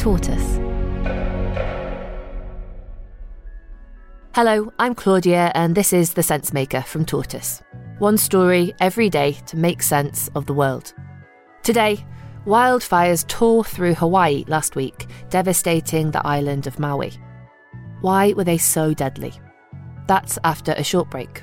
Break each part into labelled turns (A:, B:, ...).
A: Tortoise. Hello, I'm Claudia, and this is The Sense Maker from Tortoise. One story every day to make sense of the world. Today, wildfires tore through Hawaii last week, devastating the island of Maui. Why were they so deadly? That's after a short break.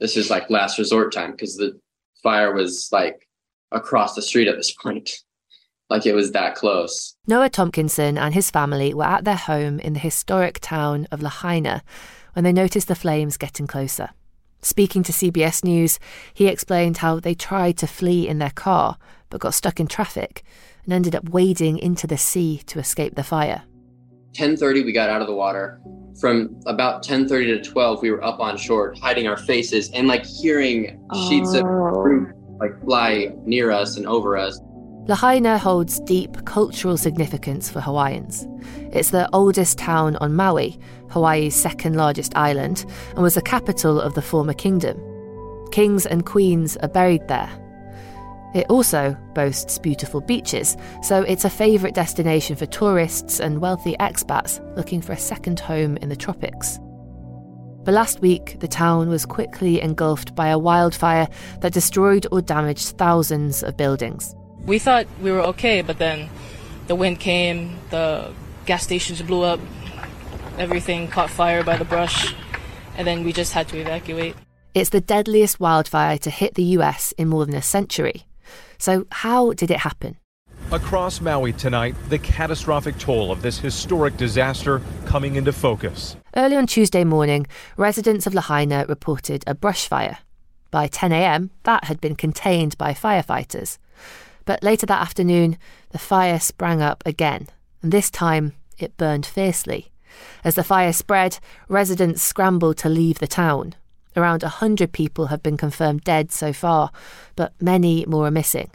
B: This is like last resort time because the fire was like across the street at this point. Like it was that close.
A: Noah Tompkinson and his family were at their home in the historic town of Lahaina when they noticed the flames getting closer. Speaking to CBS News, he explained how they tried to flee in their car but got stuck in traffic and ended up wading into the sea to escape the fire.
B: 10:30 we got out of the water. From about 10:30 to 12 we were up on shore hiding our faces and like hearing sheets of oh. fruit like fly near us and over us.
A: Lahaina holds deep cultural significance for Hawaiians. It's the oldest town on Maui, Hawaii's second largest island, and was the capital of the former kingdom. Kings and queens are buried there. It also boasts beautiful beaches, so it's a favourite destination for tourists and wealthy expats looking for a second home in the tropics. But last week, the town was quickly engulfed by a wildfire that destroyed or damaged thousands of buildings.
C: We thought we were okay, but then the wind came, the gas stations blew up, everything caught fire by the brush, and then we just had to evacuate.
A: It's the deadliest wildfire to hit the US in more than a century. So, how did it happen?
D: Across Maui tonight, the catastrophic toll of this historic disaster coming into focus.
A: Early on Tuesday morning, residents of Lahaina reported a brush fire. By 10 a.m., that had been contained by firefighters. But later that afternoon, the fire sprang up again, and this time it burned fiercely. As the fire spread, residents scrambled to leave the town. Around 100 people have been confirmed dead so far, but many more are missing.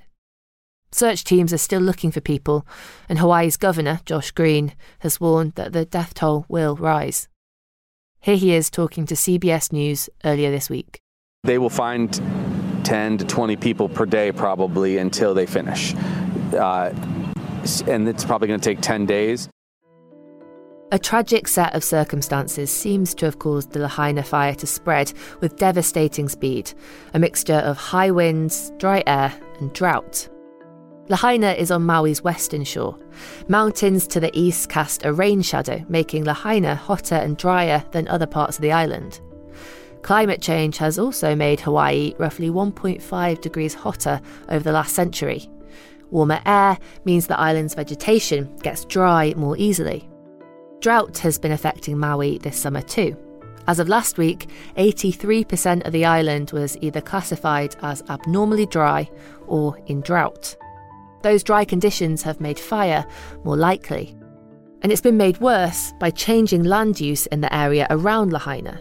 A: Search teams are still looking for people, and Hawaii's governor, Josh Green, has warned that the death toll will rise. Here he is talking to CBS News earlier this week.
E: They will find 10 to 20 people per day probably until they finish. Uh, and it's probably going to take 10 days.
A: A tragic set of circumstances seems to have caused the Lahaina fire to spread with devastating speed, a mixture of high winds, dry air, and drought. Lahaina is on Maui's western shore. Mountains to the east cast a rain shadow, making Lahaina hotter and drier than other parts of the island. Climate change has also made Hawaii roughly 1.5 degrees hotter over the last century. Warmer air means the island's vegetation gets dry more easily. Drought has been affecting Maui this summer too. As of last week, 83% of the island was either classified as abnormally dry or in drought. Those dry conditions have made fire more likely. And it's been made worse by changing land use in the area around Lahaina.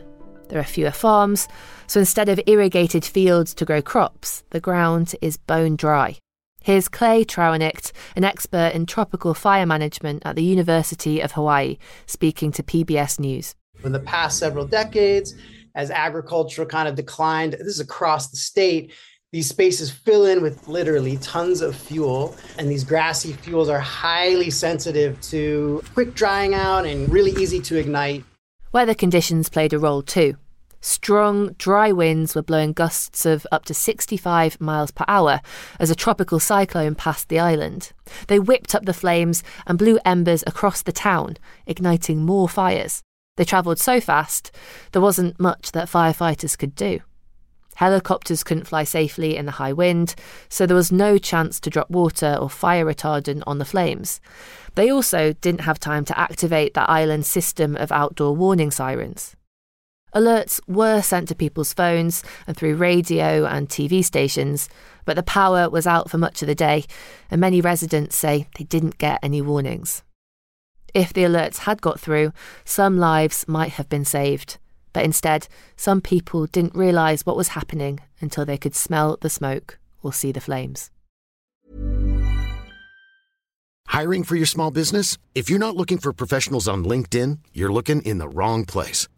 A: There are fewer farms, so instead of irrigated fields to grow crops, the ground is bone dry. Here's Clay Trauernicht, an expert in tropical fire management at the University of Hawaii, speaking to PBS News.
F: In the past several decades, as agriculture kind of declined, this is across the state, these spaces fill in with literally tons of fuel, and these grassy fuels are highly sensitive to quick drying out and really easy to ignite.
A: Weather conditions played a role too. Strong, dry winds were blowing gusts of up to 65 miles per hour as a tropical cyclone passed the island. They whipped up the flames and blew embers across the town, igniting more fires. They travelled so fast, there wasn't much that firefighters could do. Helicopters couldn't fly safely in the high wind, so there was no chance to drop water or fire retardant on the flames. They also didn't have time to activate the island's system of outdoor warning sirens. Alerts were sent to people's phones and through radio and TV stations, but the power was out for much of the day, and many residents say they didn't get any warnings. If the alerts had got through, some lives might have been saved, but instead, some people didn't realise what was happening until they could smell the smoke or see the flames.
G: Hiring for your small business? If you're not looking for professionals on LinkedIn, you're looking in the wrong place.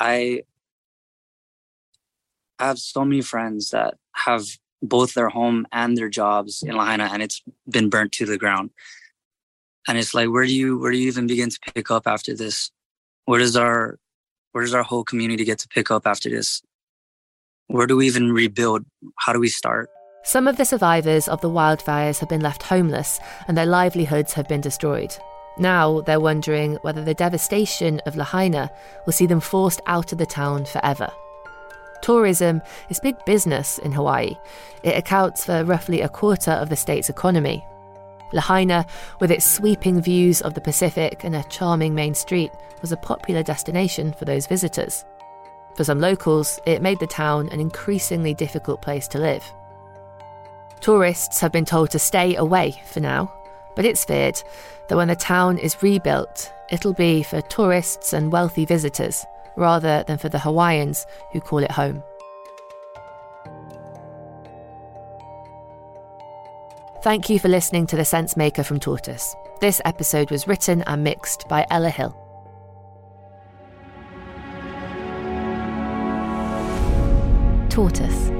H: I have so many friends that have both their home and their jobs in Lahaina and it's been burnt to the ground. And it's like where do you where do you even begin to pick up after this? Where does our where does our whole community get to pick up after this? Where do we even rebuild? How do we start?
A: Some of the survivors of the wildfires have been left homeless and their livelihoods have been destroyed. Now they're wondering whether the devastation of Lahaina will see them forced out of the town forever. Tourism is big business in Hawaii. It accounts for roughly a quarter of the state's economy. Lahaina, with its sweeping views of the Pacific and a charming main street, was a popular destination for those visitors. For some locals, it made the town an increasingly difficult place to live. Tourists have been told to stay away for now, but it's feared that when the town is rebuilt, it'll be for tourists and wealthy visitors rather than for the Hawaiians who call it home. Thank you for listening to The Sense Maker from Tortoise. This episode was written and mixed by Ella Hill. Tortoise.